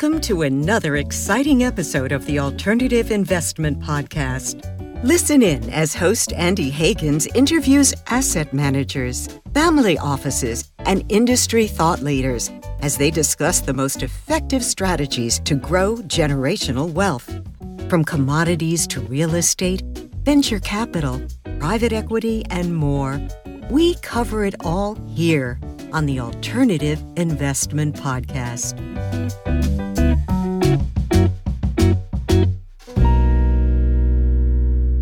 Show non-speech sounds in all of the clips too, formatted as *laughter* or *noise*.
Welcome to another exciting episode of the Alternative Investment Podcast. Listen in as host Andy Hagans interviews asset managers, family offices, and industry thought leaders as they discuss the most effective strategies to grow generational wealth. From commodities to real estate, venture capital, private equity, and more, we cover it all here on the Alternative Investment Podcast.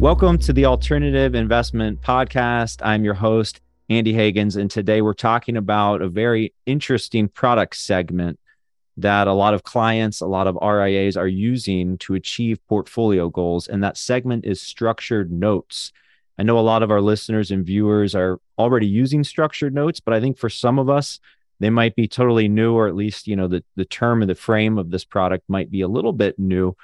Welcome to the Alternative Investment Podcast. I'm your host, Andy Hagans, and today we're talking about a very interesting product segment that a lot of clients, a lot of RIAs are using to achieve portfolio goals. And that segment is structured notes. I know a lot of our listeners and viewers are already using structured notes, but I think for some of us, they might be totally new, or at least, you know, the, the term and the frame of this product might be a little bit new.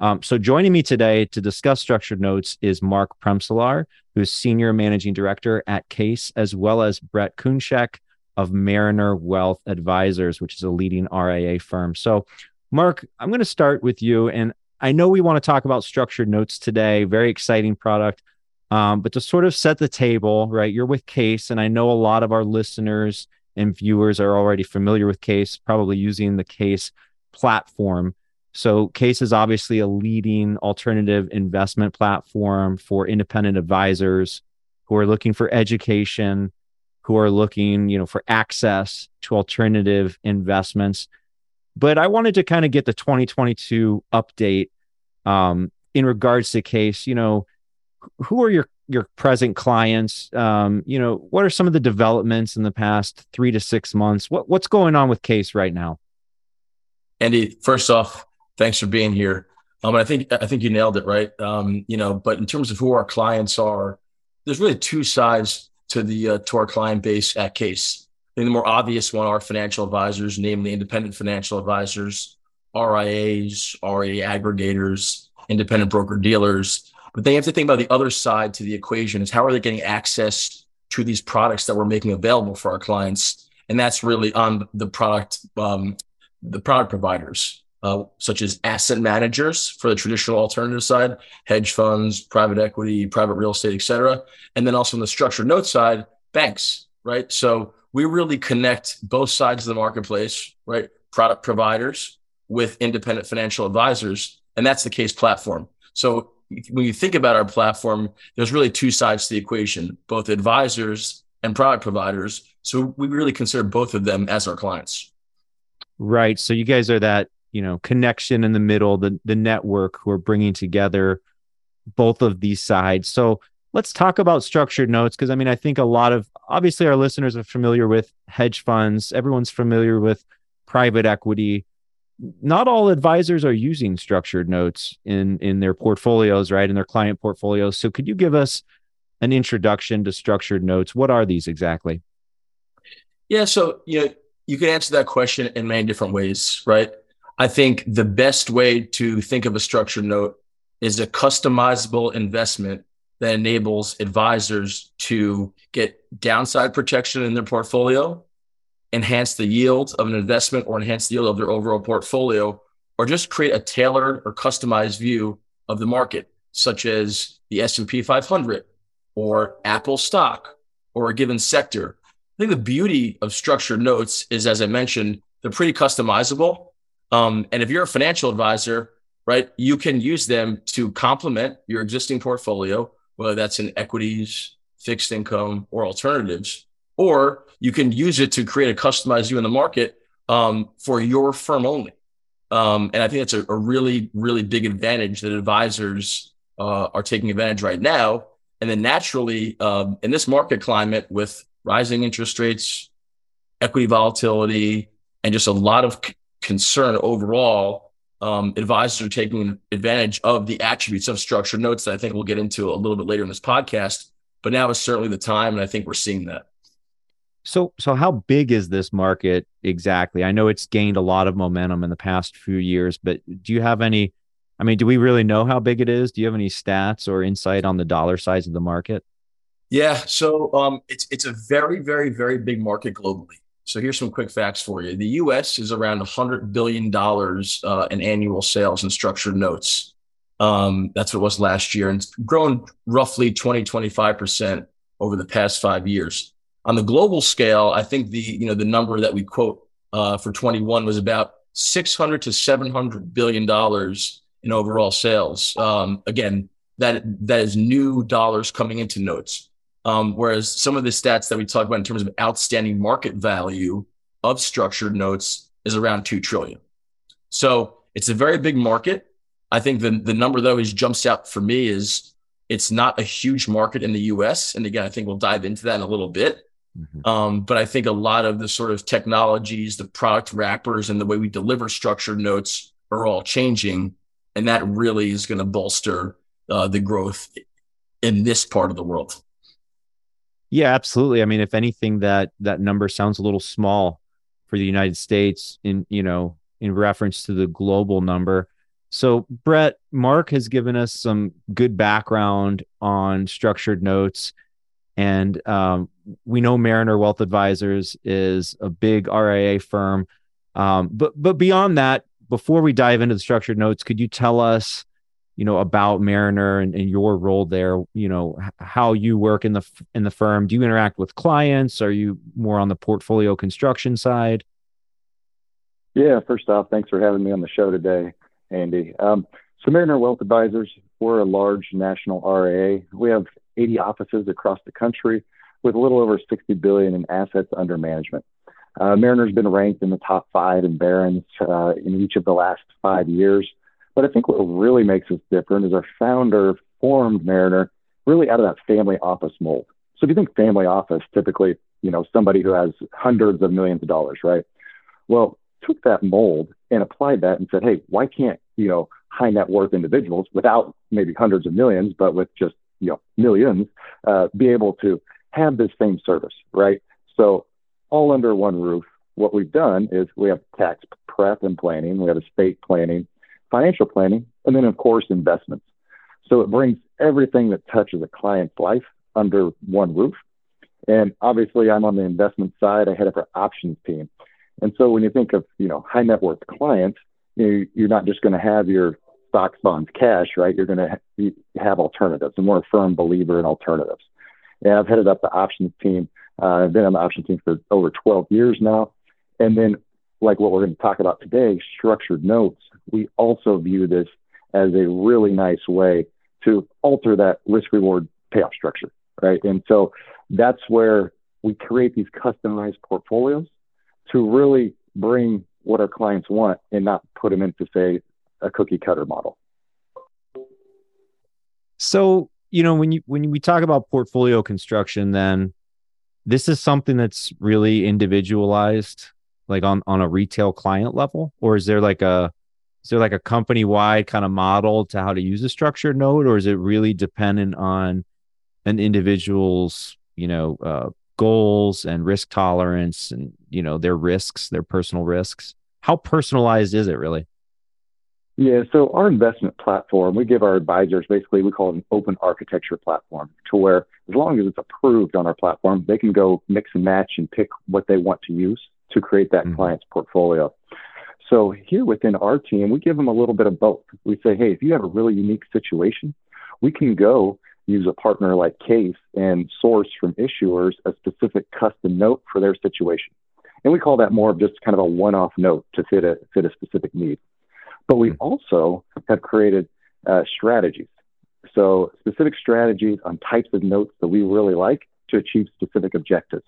Um, so joining me today to discuss structured notes is Marc Premselaar, who's Senior Managing Director at CAIS, as well as Brett Kunshek of Mariner Wealth Advisors, which is a leading RIA firm. So, Marc, I'm going to start with you. And I know we want to talk about structured notes today, very exciting product. Um, but to sort of set the table, right? You're with CAIS, and I know a lot of our listeners and viewers are already familiar with CAIS, probably using the CAIS platform. So, CAIS is obviously a leading alternative investment platform for independent advisors who are looking for education, who are looking, you know, for access to alternative investments. But I wanted to kind of get the 2022 update um, in regards to CAIS. You know, who are your your present clients? Um, you know, what are some of the developments in the past three to six months? What what's going on with CAIS right now? Andy, first off, thanks for being here. Um, I think I think you nailed it, right? Um, you know, but in terms of who our clients are, there's really two sides to the uh, to our client base at CAIS. I think the more obvious one are financial advisors, namely independent financial advisors, RIAs, RIA aggregators, independent broker dealers but they have to think about the other side to the equation is how are they getting access to these products that we're making available for our clients? And that's really on the product, um, the product providers, uh, such as asset managers for the traditional alternative side, hedge funds, private equity, private real estate, et cetera. And then also on the structured note side, banks, right? So we really connect both sides of the marketplace, right? Product providers with independent financial advisors. And that's the CAIS platform. So when you think about our platform, there's really two sides to the equation, both advisors and product providers. So we really consider both of them as our clients. Right. So you guys are that, you know, connection in the middle, the the network who are bringing together both of these sides. So let's talk about structured notes because I mean, I think a lot of obviously our listeners are familiar with hedge funds. Everyone's familiar with private equity. Not all advisors are using structured notes in in their portfolios right in their client portfolios. So could you give us an introduction to structured notes? What are these exactly? Yeah so you know you can answer that question in many different ways right i think the best way to think of a structured note is a customizable investment that enables advisors to get downside protection in their portfolio enhance the yield of an investment or enhance the yield of their overall portfolio, or just create a tailored or customized view of the market, such as the S&P 500 or Apple stock or a given sector. I think the beauty of structured notes is, as I mentioned, they're pretty customizable. Um, and if you're a financial advisor, right, you can use them to complement your existing portfolio, whether that's in equities, fixed income, or alternatives or you can use it to create a customized view in the market um, for your firm only. Um, and I think that's a, a, really, really big advantage that advisors uh, are taking advantage right now. And then naturally, um, in this market climate with rising interest rates, equity volatility, and just a lot of concern overall, um, advisors are taking advantage of the attributes of structured notes that I think we'll get into a little bit later in this podcast. But now is certainly the time, and I think we're seeing that. So, so how big is this market exactly? I know it's gained a lot of momentum in the past few years, but do you have any? I mean, do we really know how big it is? Do you have any stats or insight on the dollar size of the market? Yeah, so um, it's it's a very, very, very big market globally. So here's some quick facts for you. The U.S. is around 100 billion dollars uh, in annual sales in structured notes. Um, that's what it was last year, and it's grown roughly 20, 25 percent over the past five years. On the global scale, I think the you know the number that we quote uh, for 21 was about 600 to 700 billion dollars in overall sales. Um, again, that that is new dollars coming into notes. Um, whereas some of the stats that we talk about in terms of outstanding market value of structured notes is around two trillion. So it's a very big market. I think the the number that always jumps out for me is it's not a huge market in the U.S. And again, I think we'll dive into that in a little bit. Mm-hmm. Um, but I think a lot of the sort of technologies, the product wrappers, and the way we deliver structured notes are all changing, and that really is going to bolster uh, the growth in this part of the world. Yeah, absolutely. I mean, if anything, that that number sounds a little small for the United States in you know in reference to the global number. So, Brett, Marc has given us some good background on structured notes and um, we know Mariner Wealth Advisors is a big RIA firm. Um, but but beyond that, before we dive into the structured notes, could you tell us, you know, about Mariner and, and your role there? You know, how you work in the in the firm. Do you interact with clients? Are you more on the portfolio construction side? Yeah. First off, thanks for having me on the show today, Andy. Um, so Mariner Wealth Advisors, we're a large national RIA. We have 80 offices across the country with a little over 60 billion in assets under management. Uh, Mariner's been ranked in the top five in Barron's uh, in each of the last five years. But I think what really makes us different is our founder formed Mariner really out of that family office mold. So if you think family office, typically, you know, somebody who has hundreds of millions of dollars, right? Well, took that mold and applied that and said, hey, why can't, you know, high net worth individuals without maybe hundreds of millions, but with just you know millions uh, be able to have this same service, right? So all under one roof. What we've done is we have tax prep and planning, we have estate planning, financial planning, and then of course investments. So it brings everything that touches a client's life under one roof. And obviously, I'm on the investment side. I head up our options team. And so when you think of you know high net worth clients, you you're not just going to have your stocks, bonds, cash, right? You're going to ha- have alternatives, and we're a firm believer in alternatives. And I've headed up the options team. Uh, I've been on the options team for over 12 years now. And then, like what we're going to talk about today, structured notes, we also view this as a really nice way to alter that risk reward payoff structure, right? And so that's where we create these customized portfolios to really bring what our clients want and not put them into, say, a cookie cutter model. So, you know, when you when we talk about portfolio construction, then this is something that's really individualized, like on on a retail client level, or is there like a is there like a company wide kind of model to how to use a structured note, or is it really dependent on an individual's you know uh, goals and risk tolerance and you know their risks, their personal risks? How personalized is it really? Yeah, so our investment platform, we give our advisors basically, we call it an open architecture platform to where as long as it's approved on our platform, they can go mix and match and pick what they want to use to create that mm-hmm. client's portfolio. So here within our team, we give them a little bit of both. We say, hey, if you have a really unique situation, we can go use a partner like CAIS and source from issuers a specific custom note for their situation. And we call that more of just kind of a one-off note to fit a fit a specific need. But we hmm. also have created uh, strategies. So specific strategies on types of notes that we really like to achieve specific objectives.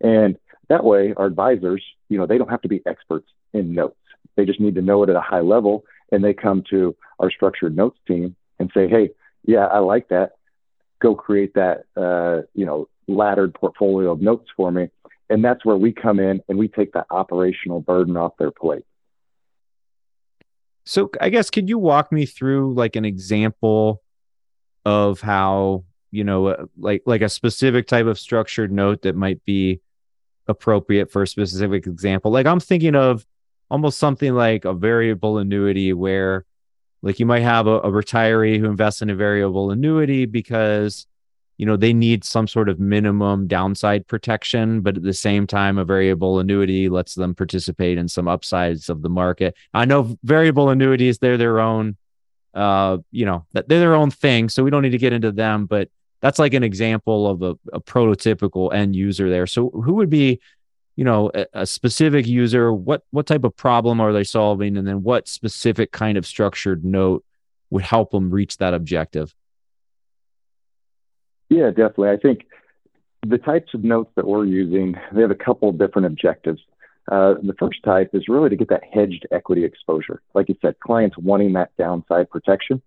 And that way, our advisors, you know, they don't have to be experts in notes. They just need to know it at a high level. And they come to our structured notes team and say, hey, yeah, I like that. Go create that, uh, you know, laddered portfolio of notes for me. And that's where we come in and we take that operational burden off their plate. So I guess could you walk me through like an example of how, you know, uh, like like a specific type of structured note that might be appropriate for a specific example? Like I'm thinking of almost something like a variable annuity where like you might have a, a retiree who invests in a variable annuity because you know they need some sort of minimum downside protection but at the same time a variable annuity lets them participate in some upsides of the market i know variable annuities they're their own uh you know they're their own thing so we don't need to get into them but that's like an example of a, a prototypical end user there so who would be you know a, a specific user what what type of problem are they solving and then what specific kind of structured note would help them reach that objective yeah, definitely. I think the types of notes that we're using, they have a couple different objectives. Uh, the first type is really to get that hedged equity exposure. Like you said, clients wanting that downside protection.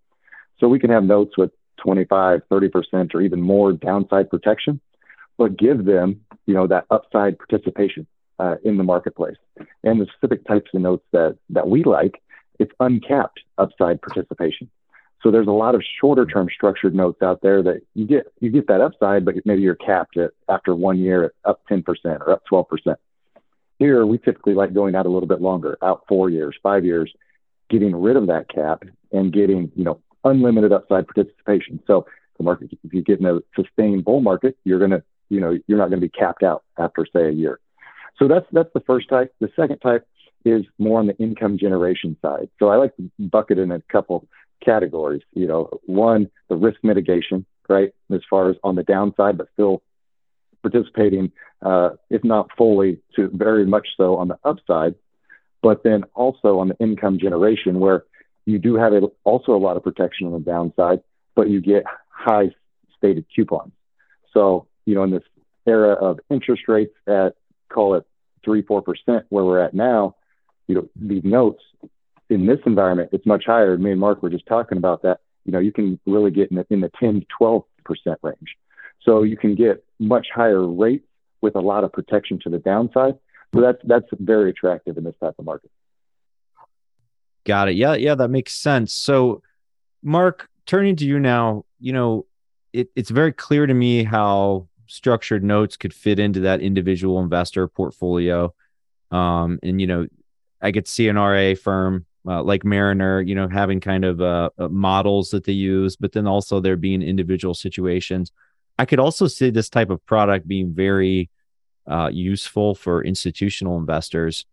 So we can have notes with 25, 30%, or even more downside protection, but give them, you know, that upside participation uh, in the marketplace. And the specific types of notes that, that we like, it's uncapped upside participation. So there's a lot of shorter term structured notes out there that you get you get that upside, but maybe you're capped at after one year at up 10% or up 12%. Here we typically like going out a little bit longer, out four years, five years, getting rid of that cap and getting you know unlimited upside participation. So the market, if you get in a sustained bull market, you're gonna you know you're not going to be capped out after say a year. So that's that's the first type. The second type is more on the income generation side. So I like to bucket in a couple categories. You know, one, the risk mitigation, right, as far as on the downside, but still participating, uh, if not fully, to very much so on the upside. But then also on the income generation, where you do have a, also a lot of protection on the downside, but you get high stated coupons. So, you know, in this era of interest rates at call it three, four percent where we're at now, you know, these notes in this environment, it's much higher. Me and Marc were just talking about that. You know, you can really get in the, in the 10 to 12 percent range. So you can get much higher rates with a lot of protection to the downside. So that's that's very attractive in this type of market. Got it. Yeah, yeah, that makes sense. So, Marc, turning to you now, you know, it, it's very clear to me how structured notes could fit into that individual investor portfolio. Um, and you know, I could see an RA firm uh, like Mariner, you know, having kind of uh, uh, models that they use, but then also there being individual situations. I could also see this type of product being very uh, useful for institutional investors,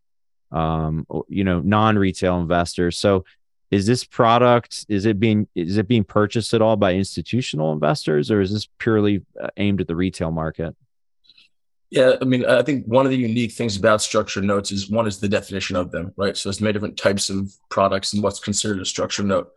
um, you know, non-retail investors. So, is this product is it being is it being purchased at all by institutional investors, or is this purely uh, aimed at the retail market? Yeah, I mean, I think one of the unique things about structured notes is one is the definition of them, right? So there's many different types of products and what's considered a structured note.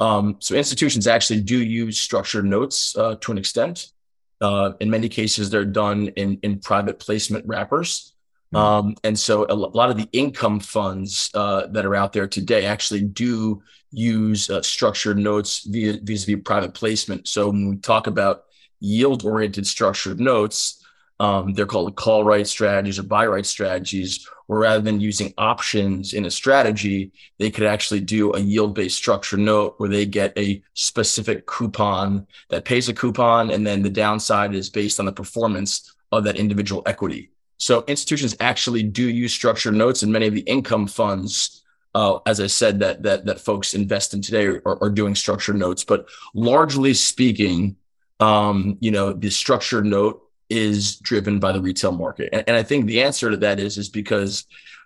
Um, so institutions actually do use structured notes uh, to an extent. Uh, in many cases, they're done in in private placement wrappers. Mm-hmm. Um, and so a lot of the income funds uh, that are out there today actually do use uh, structured notes via vis-a-vis private placement. So when we talk about yield-oriented structured notes, um, they're called call right strategies or buy right strategies, where rather than using options in a strategy, they could actually do a yield based structure note where they get a specific coupon that pays a coupon, and then the downside is based on the performance of that individual equity. So institutions actually do use structured notes, and many of the income funds, uh, as I said, that that that folks invest in today are, are doing structured notes. But largely speaking, um, you know, the structured note is driven by the retail market. And, and I think the answer to that is, is because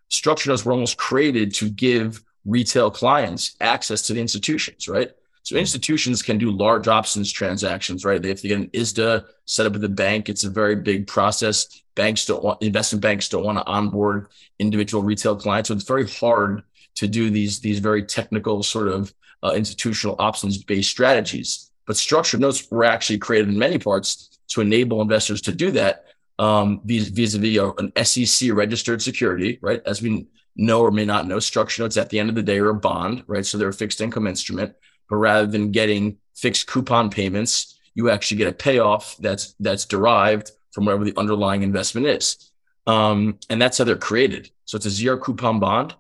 structured notes were almost created to give retail clients access to the institutions, right? So institutions can do large options transactions, right? They have to get an ISDA set up with the bank. It's a very big process. Banks don't want investment banks don't want to onboard individual retail clients, so it's very hard to do these these very technical sort of uh, institutional options based strategies. But structured notes were actually created in many parts to enable investors to do that um, vis-a-vis an SEC registered security, right? As we know or may not know, structured notes at the end of the day are a bond, right? So they're a fixed income instrument. But rather than getting fixed coupon payments, you actually get a payoff that's that's derived from whatever the underlying investment is. Um, and that's how they're created. So it's a zero coupon bond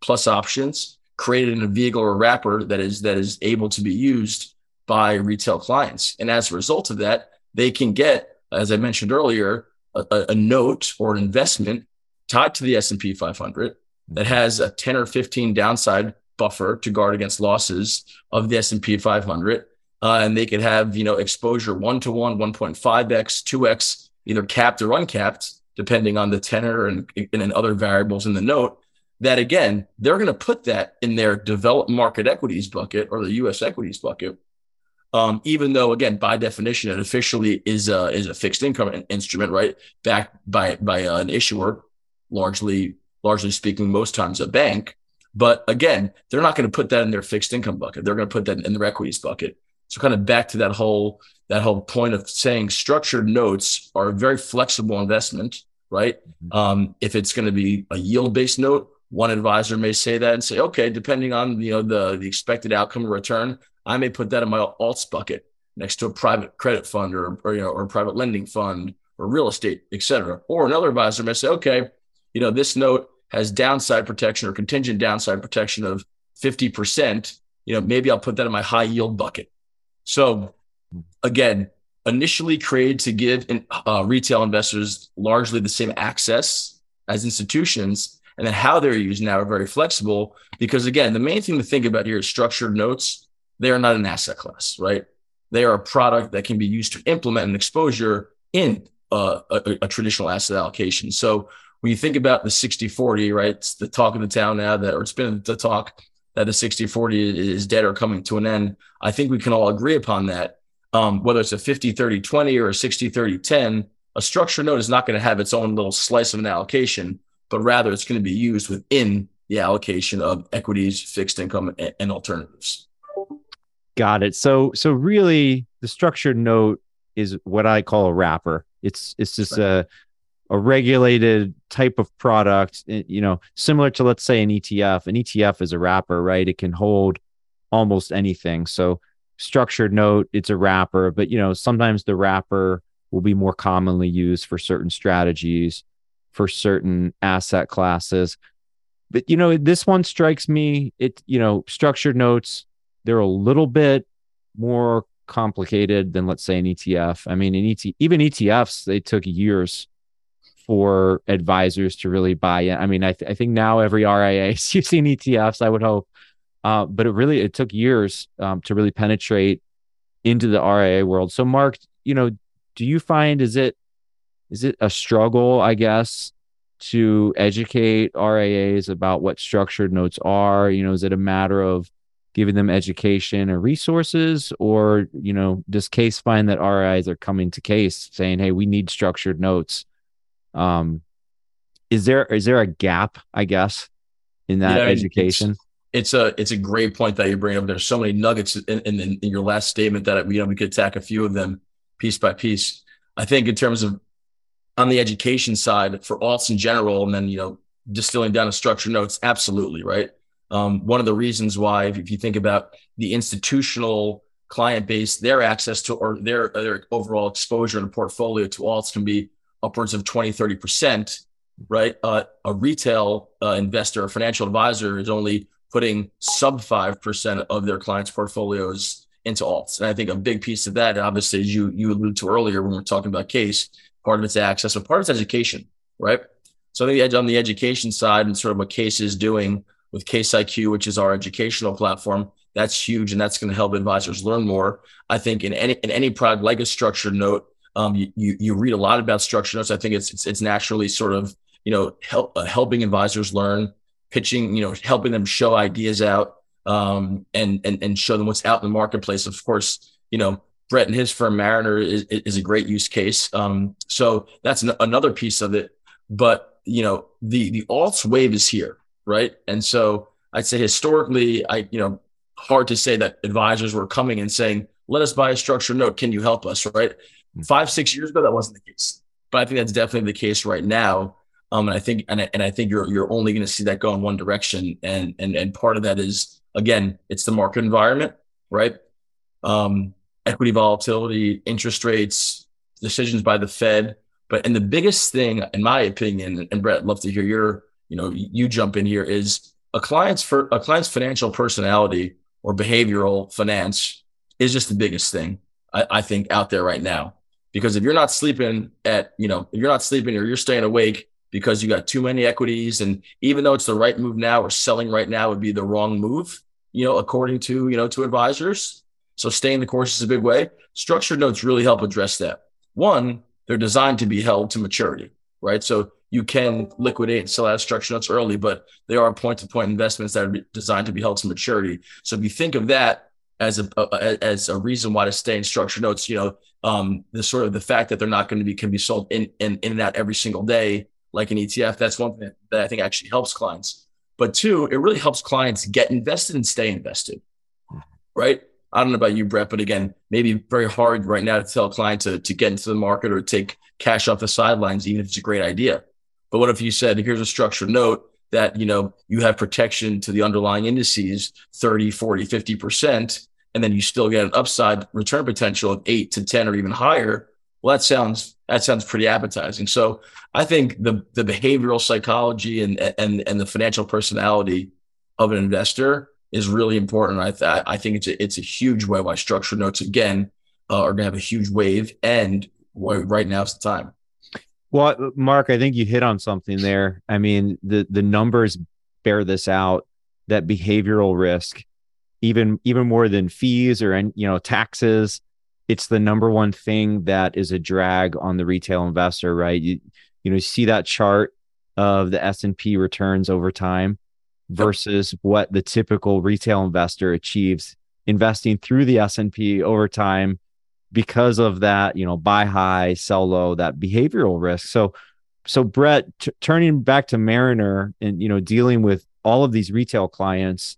plus options created in a vehicle or wrapper that is that is able to be used by retail clients. And as a result of that, they can get, as I mentioned earlier, a, a note or an investment tied to the S&P 500 that has a 10 or 15 downside buffer to guard against losses of the S&P 500 uh, and they could have you know exposure one to one, 1.5x, 2x, either capped or uncapped, depending on the tenor and, and other variables in the note. That again, they're going to put that in their developed market equities bucket or the U.S. equities bucket. Um, even though, again, by definition, it officially is a is a fixed income instrument, right? Backed by by uh, an issuer, largely largely speaking, most times a bank. But again, they're not going to put that in their fixed income bucket. They're going to put that in their equities bucket. So kind of back to that whole that whole point of saying structured notes are a very flexible investment, right? Mm-hmm. Um, if it's going to be a yield based note, one advisor may say that and say, okay, depending on you know the the expected outcome of return, I may put that in my alts bucket next to a private credit fund or, or you know or a private lending fund or real estate, et cetera. Or another advisor may say, okay, you know this note has downside protection or contingent downside protection of 50%, you know, maybe I'll put that in my high yield bucket. So again, initially created to give uh, retail investors largely the same access as institutions, and then how they're used now are very flexible. Because again, the main thing to think about here is structured notes. They are not an asset class, right? They are a product that can be used to implement an exposure in uh, a, a, traditional asset allocation. So when you think about the 60 40, right? It's the talk of the town now that, or it's been the talk that the 60 40 is dead or coming to an end. I think we can all agree upon that. Um, whether it's a 50 30 20 or a 60 30 10, a structure note is not going to have its own little slice of an allocation, but rather it's going to be used within the allocation of equities, fixed income, and, and alternatives. Got it. So, so really, the structured note is what I call a wrapper. It's it's just right. a a regulated type of product, eh, you know, similar to let's say an ETF. An ETF is a wrapper, right? It can hold almost anything. So structured note, it's a wrapper, but you know, sometimes the wrapper will be more commonly used for certain strategies, for certain asset classes. But you know, this one strikes me, it, you know, structured notes, they're a little bit more complicated than let's say an ETF. I mean, an ET, even ETFs, they took years for advisors to really buy in. I mean, I, th- I think now every RIA is *laughs* using ETFs. I would hope, uh, but it really it took years um, to really penetrate into the RIA world. So, Marc, you know, do you find is it is it a struggle? I guess to educate RIAs about what structured notes are. You know, is it a matter of giving them education or resources or you know does CAIS find that RIAs are coming to CAIS saying hey we need structured notes um, is there is there a gap? I guess in that education. It's, it's, a it's a great point that you bring up. There's so many nuggets in, in, in your last statement that you know we could attack a few of them piece by piece. I think in terms of on the education side for alts in general, and then you know distilling down to structure notes, absolutely right. Um, one of the reasons why, if you think about the institutional client base, their access to or their their overall exposure in a portfolio to alts can be upwards of 20, 30%, right? Uh, a retail uh, investor, a financial advisor is only putting sub 5% of their clients' portfolios into alts. And I think a big piece of that, obviously, as you, you alluded to earlier when we are talking about CAIS, part of it's access, but part of it's education, right? So I think on the education side and sort of what CAIS is doing with CAIS IQ, which is our educational platform, that's huge and that's going to help advisors learn more. I think in any in any product like a structured note, um, you, you, you read a lot about structure notes. I think it's it's, it's naturally sort of you know help uh, helping advisors learn, pitching, you know, helping them show ideas out, um, and and and show them what's out in the marketplace. Of course, you know, Brett and his firm Mariner is is a great use case. Um, so that's an, another piece of it. But you know, the the alts wave is here, right? And so I'd say historically, I you know, hard to say that advisors were coming and saying, "Let us buy a structured note. Can you help us?" Right? Five, six years ago, that wasn't the case. But I think that's definitely the case right now. Um, and I think and I, and I think you're you're only going to see that go in one direction. And and and part of that is again, it's the market environment, right? Um, equity volatility, interest rates, decisions by the Fed. But and the biggest thing, in my opinion, and Brett, I'd love to hear your, you know, you jump in here, is a client's for a client's financial personality or behavioral finance is just the biggest thing I, I think out there right now. Because if you're not sleeping at, you know, if you're not sleeping or you're staying awake because you got too many equities, and even though it's the right move now or selling right now would be the wrong move, you know, according to, you know, to advisors. So staying the course is a big way. Structured notes really help address that. One, they're designed to be held to maturity, right? So you can liquidate and sell out structured notes early, but they are point to point investments that are designed to be held to maturity. So if you think of that as a, as a reason why to stay in structured notes, you know, um, the sort of the fact that they're not going to be can be sold in, in in and out every single day like an ETF. That's one thing that I think actually helps clients. But two, it really helps clients get invested and stay invested, right? I don't know about you, Brett, but again, maybe very hard right now to tell a client to, to get into the market or take cash off the sidelines, even if it's a great idea. But what if you said, here's a structured note that, you know, you have protection to the underlying indices 30, 40, 50%, and then you still get an upside return potential of eight to 10 or even higher. Well, that sounds that sounds pretty appetizing. So I think the the behavioral psychology and and and the financial personality of an investor is really important. I th- I think it's a, it's a huge way why structured notes again uh, are going to have a huge wave, and right now is the time. Well, Marc, I think you hit on something there. I mean, the the numbers bear this out that behavioral risk, even even more than fees or you know taxes, it's the number one thing that is a drag on the retail investor. Right? You you know you see that chart of the S and P returns over time versus what the typical retail investor achieves investing through the S&P over time because of that, you know, buy high, sell low, that behavioral risk. So so Brett t- turning back to Mariner and you know dealing with all of these retail clients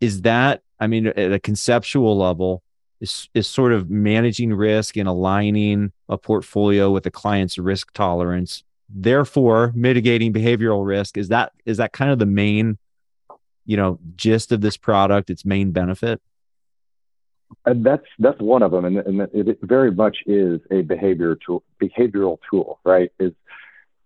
is that I mean at a conceptual level is is sort of managing risk and aligning a portfolio with the client's risk tolerance therefore mitigating behavioral risk. Is that is that kind of the main you know gist of this product its main benefit? And that's that's one of them and, and it very much is a behavior tool behavioral tool right? Is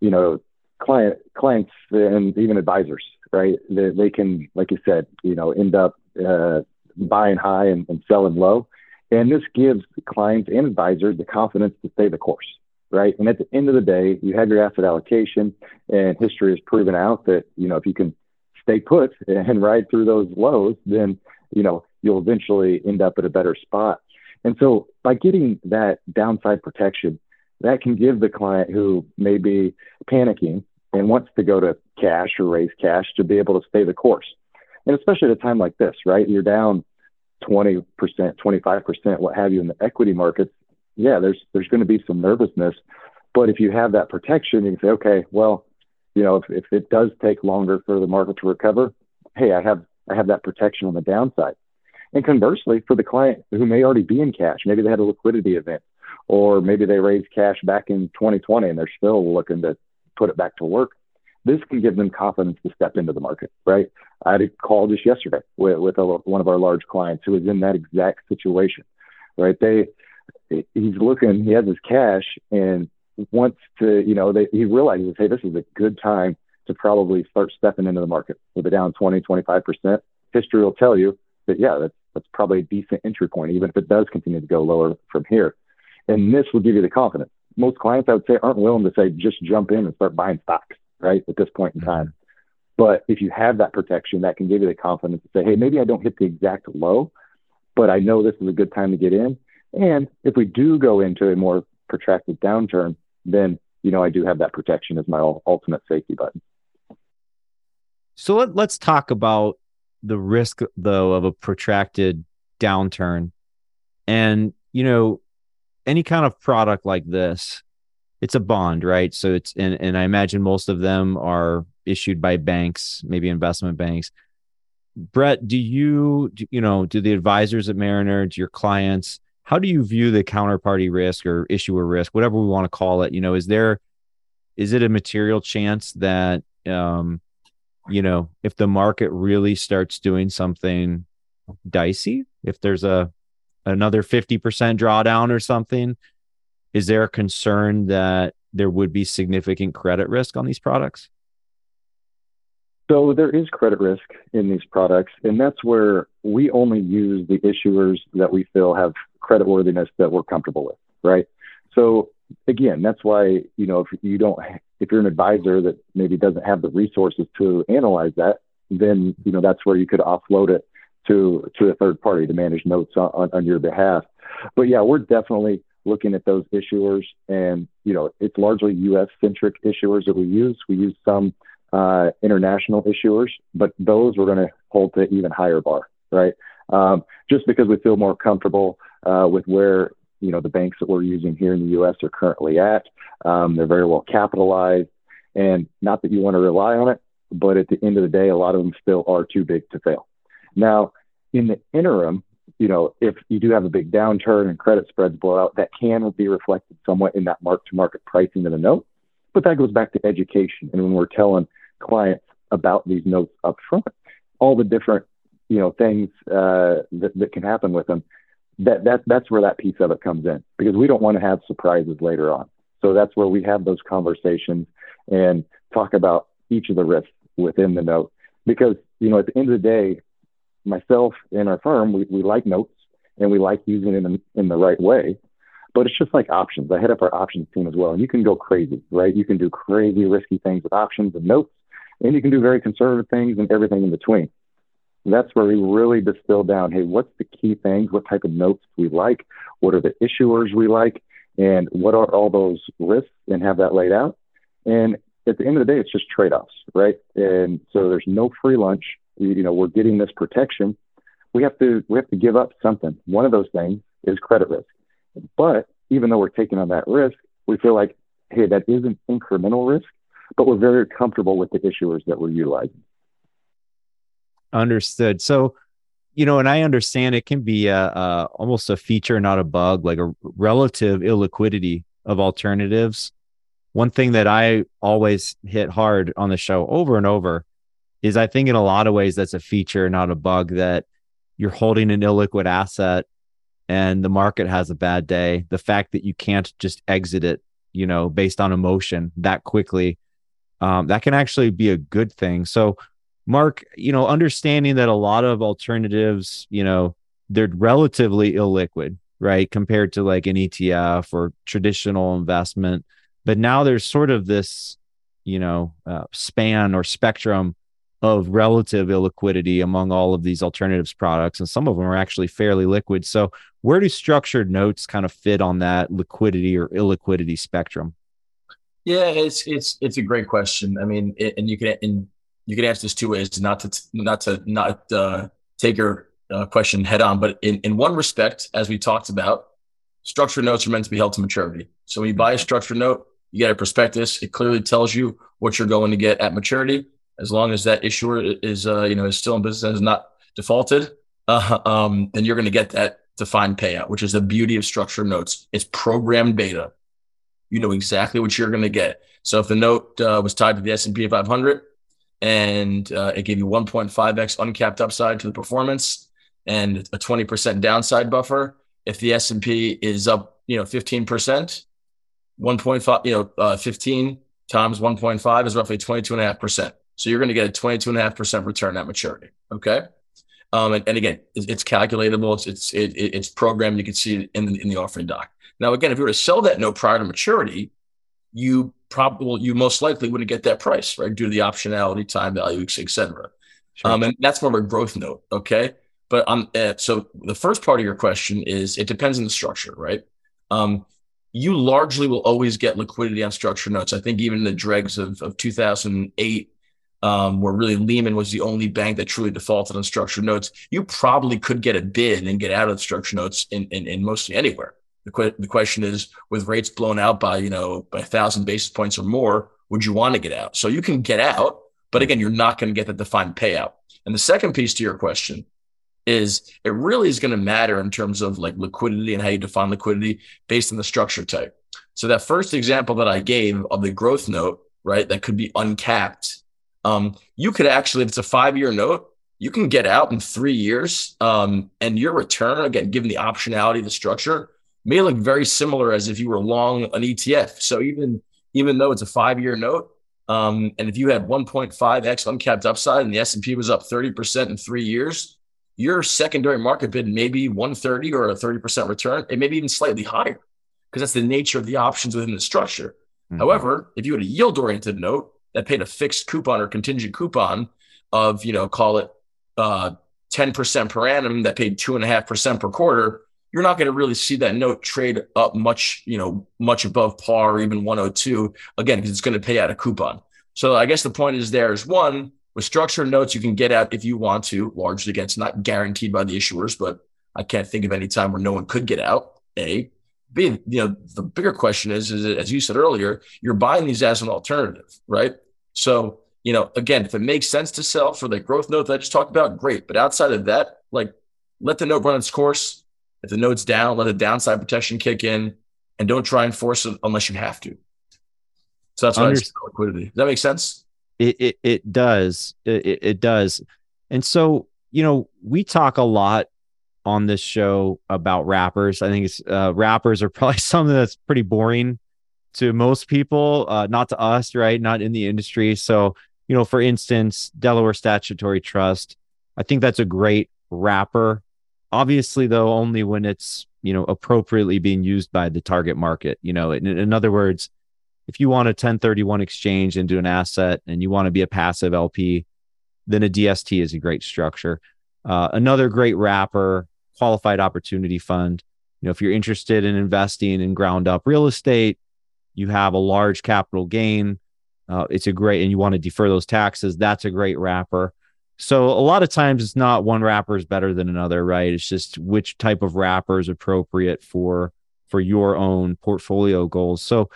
you know client clients and even advisors right? They, they can like you said you know end up uh, buying high and, and selling low. And this gives clients and advisors the confidence to stay the course right? And at the end of the day you have your asset allocation and history has proven out that you know if you can stay put *laughs* and ride through those lows, then you know you'll eventually end up at a better spot. And so by getting that downside protection, that can give the client who may be panicking and wants to go to cash or raise cash to be able to stay the course. And especially at a time like this, right? You're down 20%, 25%, what have you in the equity markets. Yeah, there's there's going to be some nervousness, but if you have that protection, you can say, okay, well, you know, if, if it does take longer for the market to recover, hey, I have I have that protection on the downside. And conversely, for the client who may already be in cash, maybe they had a liquidity event, or maybe they raised cash back in 2020 and they're still looking to put it back to work. This can give them confidence to step into the market, right? I had a call just yesterday with, with a, one of our large clients who was in that exact situation, right? They, he's looking, he has his cash and wants to, you know, they, he realizes, hey, this is a good time to probably start stepping into the market with a down 20, 25%. History will tell you that, yeah, that's, that's probably a decent entry point, even if it does continue to go lower from here. And this will give you the confidence. Most clients, I would say, aren't willing to say, just jump in and start buying stocks, right, at this point in mm-hmm. time. But if you have that protection, that can give you the confidence to say, hey, maybe I don't hit the exact low, but I know this is a good time to get in. And if we do go into a more protracted downturn, then you know I do have that protection as my ultimate safety button. So let, let's talk about the risk though of a protracted downturn. And you know, any kind of product like this, it's a bond, right? So it's and, and I imagine most of them are issued by banks, maybe investment banks. Brett, do you do, you know, do the advisors at Mariner, do your clients how do you view the counterparty risk or issuer risk, whatever we want to call it? You know, is there is it a material chance that um, you know, if the market really starts doing something dicey, if there's a another 50% drawdown or something, is there a concern that there would be significant credit risk on these products? So there is credit risk in these products, and that's where we only use the issuers that we feel have credit worthiness that we're comfortable with, right? So again, that's why you know if you don't, if you're an advisor that maybe doesn't have the resources to analyze that, then you know that's where you could offload it to to a third party to manage notes on, on your behalf. But yeah, we're definitely looking at those issuers, and you know, it's largely U.S. centric issuers that we use. We use some uh, international issuers, but those we're going to hold to even higher bar, right? Um, just because we feel more comfortable uh, with where you know the banks that we're using here in the U.S. are currently at. Um, they're very well capitalized, and not that you want to rely on it, but at the end of the day, a lot of them still are too big to fail. Now, in the interim, you know, if you do have a big downturn and credit spreads blow out, that can be reflected somewhat in that mark to market pricing of the note. But that goes back to education. And when we're telling clients about these notes up front, all the different, you know, things uh, that, that can happen with them, that, that, that's where that piece of it comes in because we don't want to have surprises later on. So that's where we have those conversations and talk about each of the risks within the note because, you know, at the end of the day, myself and our firm, we, we like notes and we like using it in, in the right way. But it's just like options. I head up our options team as well. And you can go crazy, right? You can do crazy, risky things with options and notes, and you can do very conservative things and everything in between. That's where we really distill down hey, what's the key things? What type of notes we like? What are the issuers we like? And what are all those risks? And have that laid out. And at the end of the day, it's just trade offs, right? And so there's no free lunch you know, we're getting this protection. We have to we have to give up something. One of those things is credit risk. But even though we're taking on that risk, we feel like, hey, that is an incremental risk, but we're very comfortable with the issuers that we're utilizing. Understood. So, you know, and I understand it can be a, a almost a feature, not a bug, like a relative illiquidity of alternatives. One thing that I always hit hard on the show over and over is I think in a lot of ways that's a feature, not a bug that you're holding an illiquid asset and the market has a bad day. The fact that you can't just exit it, you know, based on emotion that quickly, um, that can actually be a good thing. So, Mark, you know, understanding that a lot of alternatives, you know, they're relatively illiquid, right, compared to like an ETF or traditional investment. But now there's sort of this, you know, uh, span or spectrum of relative illiquidity among all of these alternatives products and some of them are actually fairly liquid. So where do structured notes kind of fit on that liquidity or illiquidity spectrum? Yeah it's it's it's a great question. I mean it, and you can and you can answer this two ways not to not to not uh, take your uh, question head on but in, in one respect as we talked about structured notes are meant to be held to maturity. So when you buy a structured note you get a prospectus. It clearly tells you what you're going to get at maturity as long as that issuer is uh, you know is still in business and is not defaulted, *laughs* uh, um, then you're going to get that defined payout, which is the beauty of structured notes. It's programmed beta. You know exactly what you're going to get. So if the note uh, was tied to the S&P 500 and uh, it gave you 1.5x uncapped upside to the performance and a 20% downside buffer, if the S&P is up, you know, 15%, 1.5, you know, uh, 15 times 1.5 is roughly 22.5%. So you're going to get a 22.5% return at maturity. Okay. Um, and, and, again, it's calculatable. It's it's it, it's programmed. You can see it in the, in the offering doc. Now, again, if you were to sell that note prior to maturity, you probably you most likely wouldn't get that price, right? Due to the optionality, time value, et cetera. Sure. Um, and that's more of a growth note. Okay. But um, uh, so the first part of your question is it depends on the structure, right? Um, you largely will always get liquidity on structure notes. I think even in the dregs of, of 2008 um, where really Lehman was the only bank that truly defaulted on structured notes, you probably could get a bid and get out of the structured notes in, in, in mostly anywhere. The, que- the question is, with rates blown out by you know by a thousand basis points or more, would you want to get out? So you can get out, but again, you're not going to get the defined payout. And the second piece to your question is it really is going to matter in terms of like liquidity and how you define liquidity based on the structure type. So that first example that I gave of the growth note, right, that could be uncapped um, you could actually, if it's a five year note, you can get out in three years. Um, and your return, again, given the optionality of the structure, may look very similar as if you were long an ETF. So even even though it's a five year note, um, and if you had 1.5x uncapped upside and the S&P was up 30% in three years, your secondary market bid may be 130 or a 30% return. It may be even slightly higher because that's the nature of the options within the structure. Mm-hmm. However, if you had a yield oriented note, that paid a fixed coupon or contingent coupon of, you know, call it uh, 10% per annum that paid two and a half percent per quarter, you're not going to really see that note trade up much, you know, much above par or even 102 again, because it's going to pay out a coupon. So I guess the point is there is one with structured notes, you can get out if you want to, largely again, it's not guaranteed by the issuers, but I can't think of any time where no one could get out. A, B, you know, the bigger question is, is as you said earlier, you're buying these as an alternative, right? So, you know, again, if it makes sense to sell for the growth note that I just talked about, great. But outside of that, like let the note run its course. If the note's down, let the downside protection kick in and don't try and force it unless you have to. So that's why liquidity. Does that make sense? It it, it does. It, it does. And so, you know, we talk a lot on this show about wrappers. I think it's uh, wrappers are *laughs* probably something that's pretty boring to most people, uh, not to us, right? Not in the industry. So, you know, for instance, Delaware Statutory Trust, I think that's a great wrapper. Obviously, though, only when it's you know appropriately being used by the target market. You know, in, in other words, if you want a 1031 exchange into an asset and you want to be a passive LP, then a DST is a great structure. Uh, another great wrapper qualified opportunity fund. You know, if you're interested in investing in ground up real estate, you have a large capital gain. Uh, it's a great, and you want to defer those taxes. That's a great wrapper. So a lot of times it's not one wrapper is better than another, right? It's just which type of wrapper is appropriate for for your own portfolio goals. So,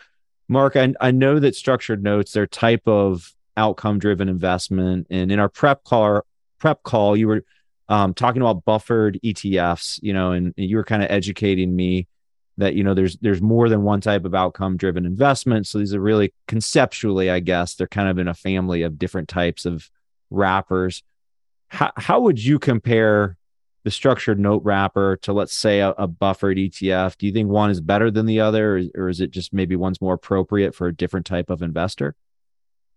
Marc, I, I know that structured notes, they're type of outcome driven investment, and in our prep call prep call, you were um, talking about buffered ETFs, you know, and, you were kind of educating me that you know there's there's more than one type of outcome driven investment. So these are really conceptually, I guess, they're kind of in a family of different types of wrappers. How how would you compare the structured note wrapper to let's say a, a buffered ETF? Do you think one is better than the other, or, or is it just maybe one's more appropriate for a different type of investor?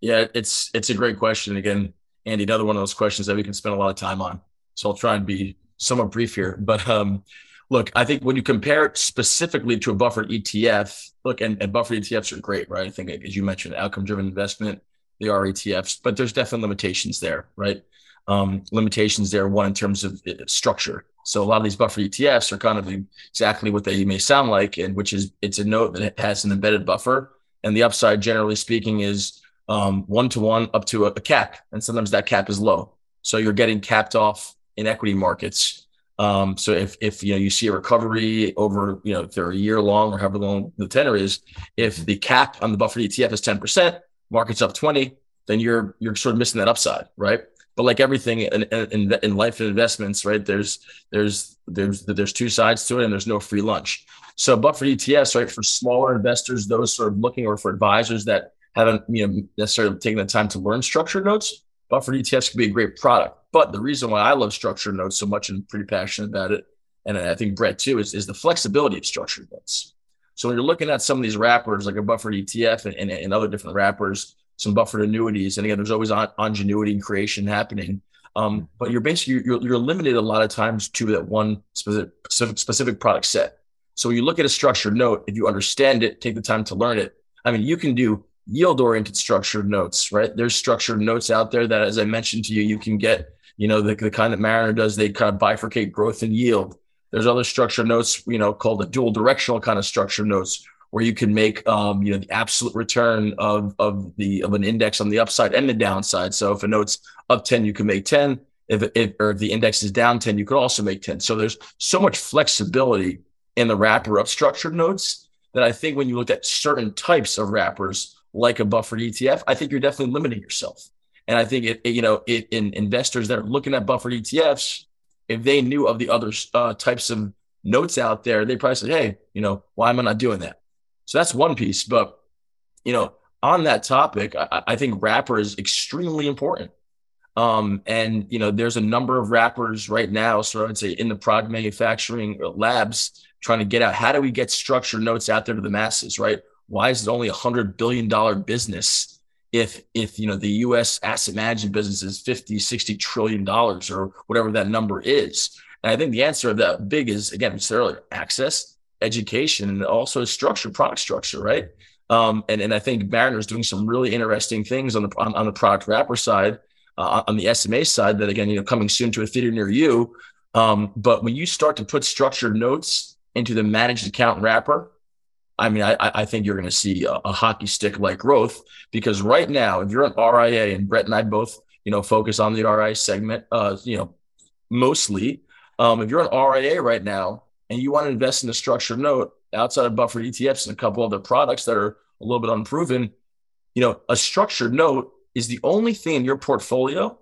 Yeah, it's it's a great question. Again, Andy, another one of those questions that we can spend a lot of time on. So I'll try and be somewhat brief here. But um, look, I think when you compare it specifically to a buffered ETF, look, and, and buffered ETFs are great, right? I think, as you mentioned, outcome driven investment, they are ETFs, but there's definitely limitations there, right? Um, limitations there, one in terms of uh, structure. So a lot of these buffer ETFs are kind of exactly what they may sound like, and which is it's a note that has an embedded buffer, and the upside, generally speaking, is um, one to one up to a, a cap, and sometimes that cap is low. So you're getting capped off in equity markets. Um, so if if you know you see a recovery over you know they're a year long or however long the tenor is, if the cap on the buffered ETF is ten percent, market's up twenty, then you're you're sort of missing that upside, right? But like everything in, in, in life and investments, right? There's there's there's there's two sides to it, and there's no free lunch. So buffered ETFs, right, for smaller investors, those sort of looking, or for advisors that haven't you know necessarily taken the time to learn structured notes, buffered ETFs can be a great product. But the reason why I love structured notes so much and pretty passionate about it, and I think Brett too, is, is the flexibility of structured notes. So when you're looking at some of these wrappers, like a buffered ETF and, and, and other different wrappers, some buffered annuities, and again, there's always on, ingenuity and creation happening. Um, but you're basically you're, you're limited a lot of times to that one specific, specific specific product set. So when you look at a structured note, if you understand it, take the time to learn it. I mean, you can do yield oriented structured notes, right? There's structured notes out there that, as I mentioned to you, you can get you know, the, the kind that Mariner does, they kind of bifurcate growth and yield. There's other structure notes, you know, called the dual directional kind of structure notes where you can make, um, you know, the absolute return of, of the, of an index on the upside and the downside. So if a note's up 10, you can make 10. If, if, or if the index is down 10, you could also make 10. So there's so much flexibility in the wrapper of structured notes that I think when you look at certain types of wrappers, like a buffered ETF, I think you're definitely limiting yourself. And I think it, it you know, it, in investors that are looking at buffered ETFs, if they knew of the other uh, types of notes out there, they probably say, "Hey, you know, why am I not doing that?" So that's one piece. But you know, on that topic, I, I think wrapper is extremely important. Um, and you know, there's a number of wrappers right now. So I'd say in the product manufacturing labs trying to get out how do we get structured notes out there to the masses, right? Why is it only a hundred billion dollar business? If if you know the US asset management business is 50 60 trillion dollars or whatever that number is and I think the answer of that big is again I said earlier access education and also structure product structure right um, and and I think Mariner is doing some really interesting things on the on, on the product wrapper side uh, on the SMA side that again, you know, coming soon to a theater near you. Um, but when you start to put structured notes into the managed account wrapper, I mean, I, I think you're going to see a, a hockey stick like growth because right now, if you're an RIA, and Brett and I both, you know, focus on the RIA segment, uh, you know, mostly. Um, if you're an RIA right now and you want to invest in a structured note outside of buffered ETFs and a couple other products that are a little bit unproven, you know, a structured note is the only thing in your portfolio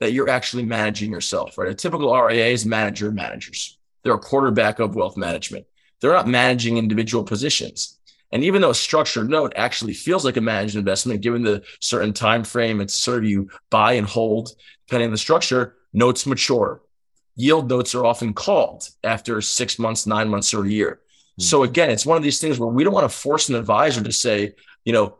that you're actually managing yourself, right? A typical RIA is manager managers. They're a quarterback of wealth management. They're not managing individual positions. And even though a structured note actually feels like a managed investment, given the certain time frame, it's sort of you buy and hold, depending on the structure, notes mature. Yield notes are often called after six months, nine months, or a year. Mm-hmm. So again, it's one of these things where we don't want to force an advisor to say, you know,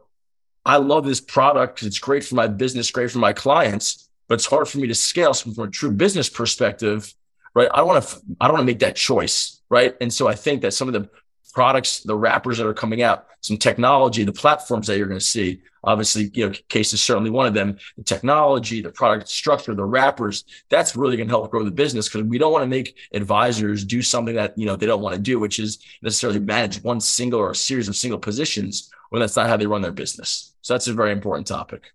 I love this product because it's great for my business, great for my clients, but it's hard for me to scale. So from a true business perspective, right? I want to I don't want to make that choice, right? And so I think that some of the products, the wrappers that are coming out, some technology, the platforms that you're going to see. Obviously, you know, CAIS is certainly one of them. The technology, the product structure, the wrappers, that's really going to help grow the business because we don't want to make advisors do something that, you know, they don't want to do, which is necessarily manage one single or a series of single positions when that's not how they run their business. So that's a very important topic.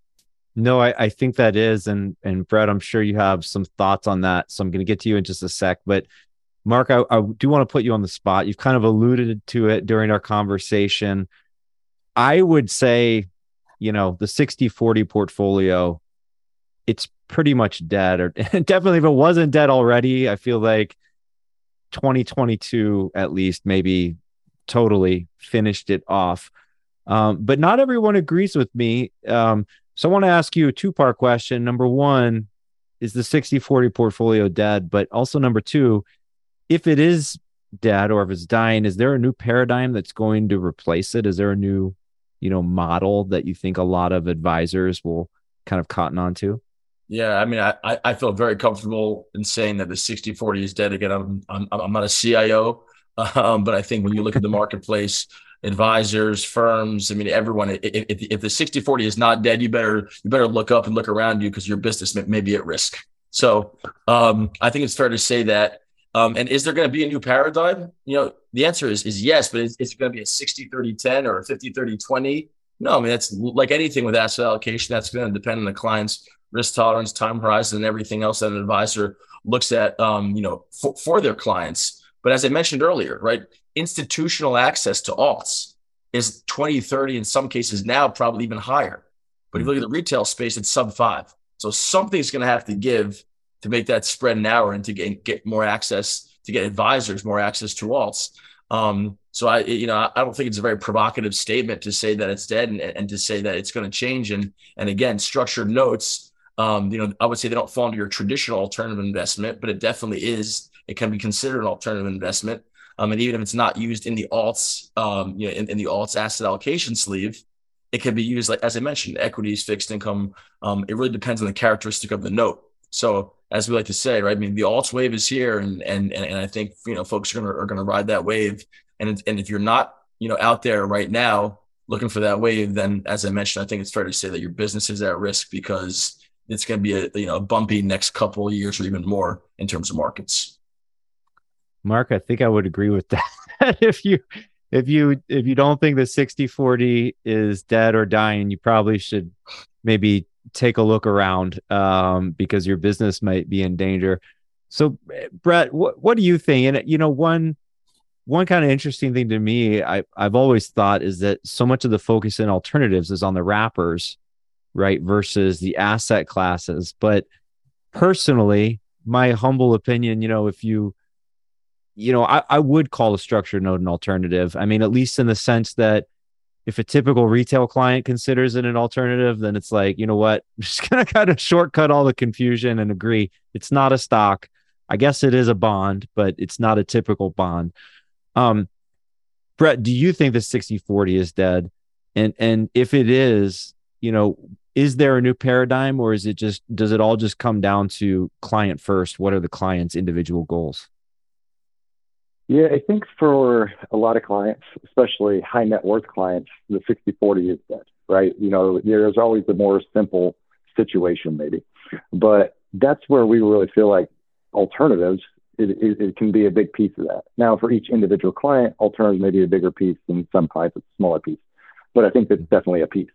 No, I, I think that is. And and Brett, I'm sure you have some thoughts on that. So I'm going to get to you in just a sec. But Marc, I, I do want to put you on the spot. You've kind of alluded to it during our conversation. I would say, you know, the 60 40 portfolio, it's pretty much dead, or *laughs* definitely if it wasn't dead already, I feel like 2022 at least maybe totally finished it off. Um, but not everyone agrees with me. Um, so I want to ask you a two part question. Number one, is the 60 40 portfolio dead? But also, number two, if it is dead or if it's dying, is there a new paradigm that's going to replace it? Is there a new, you know, model that you think a lot of advisors will kind of cotton on to? Yeah, I mean, I, I feel very comfortable in saying that the 60 40 is dead. Again, I'm, I'm, I'm not a CIO, *laughs* um, but I think when you look at the marketplace, advisors, firms. I mean, everyone. If, if the 60 40 is not dead, you better you better look up and look around you because your business may, may, be at risk. So um, I think it's fair to say that. Um, and is there going to be a new paradigm? You know, the answer is is yes, but is, is it going to be a 60 30 10 or a 50 30 20? No, I mean, that's like anything with asset allocation, that's going to depend on the client's risk tolerance, time horizon, and everything else that an advisor looks at, um, you know, for, for their clients. But as I mentioned earlier, right, institutional access to alts is 20, 30, in some cases now probably even higher. But if you look at the retail space, it's sub five. So something's going to have to give to make that spread narrow and to get, get more access, to get advisors more access to alts. Um, so I, you know, I don't think it's a very provocative statement to say that it's dead and, and to say that it's going to change. And and again, structured notes, um, you know, I would say they don't fall into your traditional alternative investment, but it definitely is. It can be considered an alternative investment. Um, and even if it's not used in the alts, um, you know, in, in, the alts asset allocation sleeve, it can be used like as I mentioned, equities, fixed income. Um, it really depends on the characteristic of the note. So as we like to say, right? I mean, the alts wave is here, and and and I think you know folks are gonna are gonna ride that wave. And and if you're not you know out there right now looking for that wave, then as I mentioned, I think it's fair to say that your business is at risk because it's going to be a you know a bumpy next couple of years or even more in terms of markets. Marc, I think I would agree with *laughs* that. if you if you if you don't think the 60 40 is dead or dying, you probably should maybe take a look around um, because your business might be in danger. So, Brett, what what do you think? And you know, one one kind of interesting thing to me, I I've always thought is that so much of the focus in alternatives is on the wrappers, right, versus the asset classes. But personally, my humble opinion, you know, if you you know, I, I would call a structured note an alternative. I mean, at least in the sense that if a typical retail client considers it an alternative, then it's like, you know what, I'm *laughs* just gonna kind of shortcut all the confusion and agree it's not a stock. I guess it is a bond, but it's not a typical bond. Um, Brett, do you think the 60-40 is dead? And and if it is, you know, is there a new paradigm or is it just does it all just come down to client first? What are the client's individual goals? Yeah, I think for a lot of clients, especially high net worth clients, the 60 40 is dead, right? You know, there's always the more simple situation, maybe. But that's where we really feel like alternatives it, it, it, can be a big piece of that. Now, for each individual client, alternatives may be a bigger piece, and some clients a smaller piece. But I think that's definitely a piece.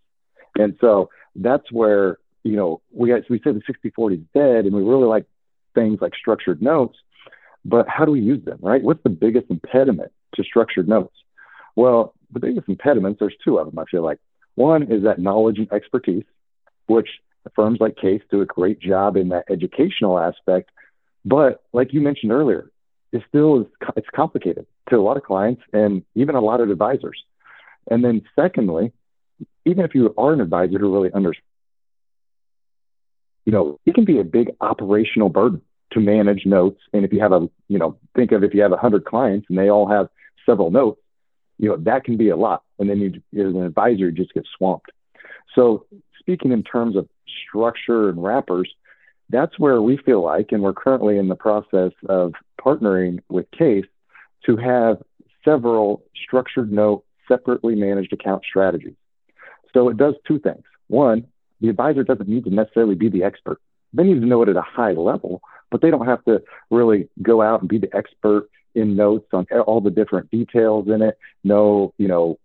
And so that's where you know we we said the 60-40 is dead, and we really like things like structured notes. But how do we use them, right? What's the biggest impediment to structured notes? Well, the biggest impediments, there's two of them, I feel like. One is that knowledge and expertise, which firms like CAIS do a great job in that educational aspect. But like you mentioned earlier, it still is it's complicated to a lot of clients and even a lot of advisors. And then secondly, even if you are an advisor who really understands, you know, it can be a big operational burden to manage notes. And if you have a, you know, think of if you have a hundred clients and they all have several notes, you know, that can be a lot. And then you, as an advisor, you just get swamped. So speaking in terms of structure and wrappers, that's where we feel like, and we're currently in the process of partnering with CAIS to have several structured note, separately managed account strategies. So it does two things. One, the advisor doesn't need to necessarily be the expert. They need to know it at a high level, but they don't have to really go out and be the expert in notes on all the different details in it, know, you know,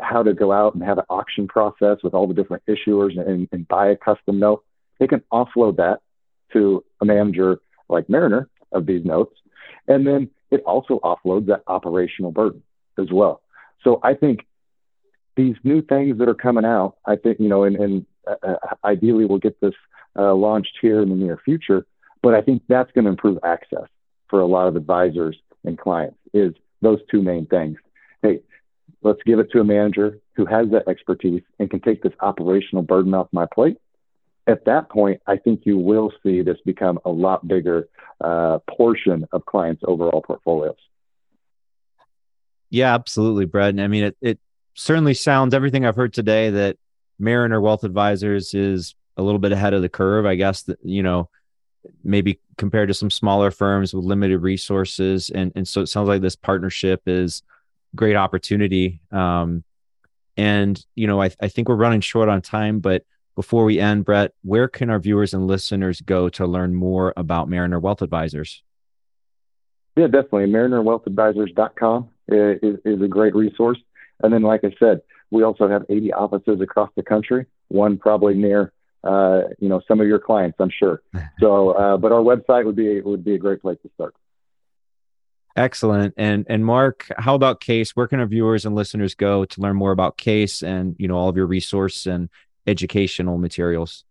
how to go out and have an auction process with all the different issuers and, and buy a custom note. They can offload that to a manager like Mariner of these notes. And then it also offloads that operational burden as well. So I think these new things that are coming out, I think, you know, and, and uh, uh ideally we'll get this uh, launched here in the near future, but I think that's going to improve access for a lot of advisors and clients is those two main things. Hey, let's give it to a manager who has that expertise and can take this operational burden off my plate. At that point, I think you will see this become a lot bigger uh, portion of clients' overall portfolios. Yeah, absolutely, Brett. I mean, it, it certainly sounds everything I've heard today that Mariner Wealth Advisors is a little bit ahead of the curve. I guess that, you know, maybe compared to some smaller firms with limited resources. And, and so it sounds like this partnership is great opportunity. Um, and, you know, I, I think we're running short on time, but before we end, Brett, where can our viewers and listeners go to learn more about Mariner Wealth Advisors? Yeah, definitely. MarinerWealthAdvisors.com is, is a great resource. And then, like I said, we also have 80 offices across the country, one probably near uh, you know some of your clients, I'm sure. *laughs* So, uh, but our website would be would be a great place to start. Excellent. And and Marc, how about CAIS? Where can our viewers and listeners go to learn more about CAIS and you know all of your resource and educational materials?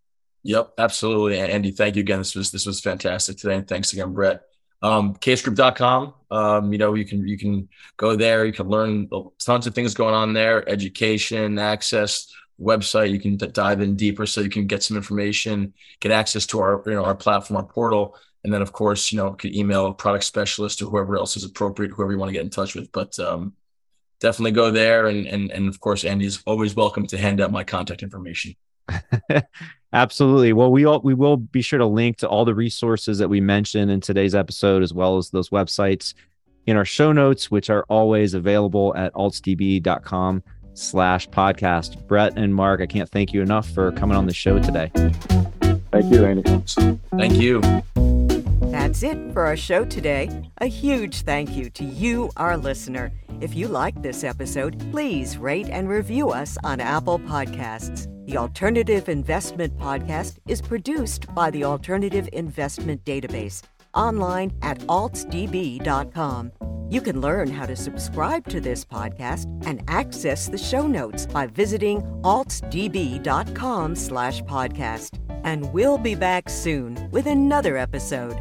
Yep, absolutely. Andy, thank you again. This was this was fantastic today, and thanks again, Brett. Um, caisgroup.com. Um, you know, you can you can go there. You can learn tons of things going on there: education, access, website. You can d- dive in deeper so you can get some information, get access to our, you know, our platform, our portal. And then of course, you know, could email a product specialist or whoever else is appropriate, whoever you want to get in touch with. But um, definitely go there. And, and, and of course, Andy's always welcome to hand out my contact information. *laughs* *laughs* Absolutely. Well, we all, we will be sure to link to all the resources that we mentioned in today's episode, as well as those websites in our show notes, which are always available at altsdb.com slash podcast. Brett and Mark, I can't thank you enough for coming on the show today. Thank you, Andy. Thank you. That's it for our show today. A huge thank you to you, our listener. If you like this episode, please rate and review us on Apple Podcasts. The Alternative Investment Podcast is produced by the Alternative Investment Database online at altsdb.com. You can learn how to subscribe to this podcast and access the show notes by visiting altsdb.com slash podcast. And we'll be back soon with another episode.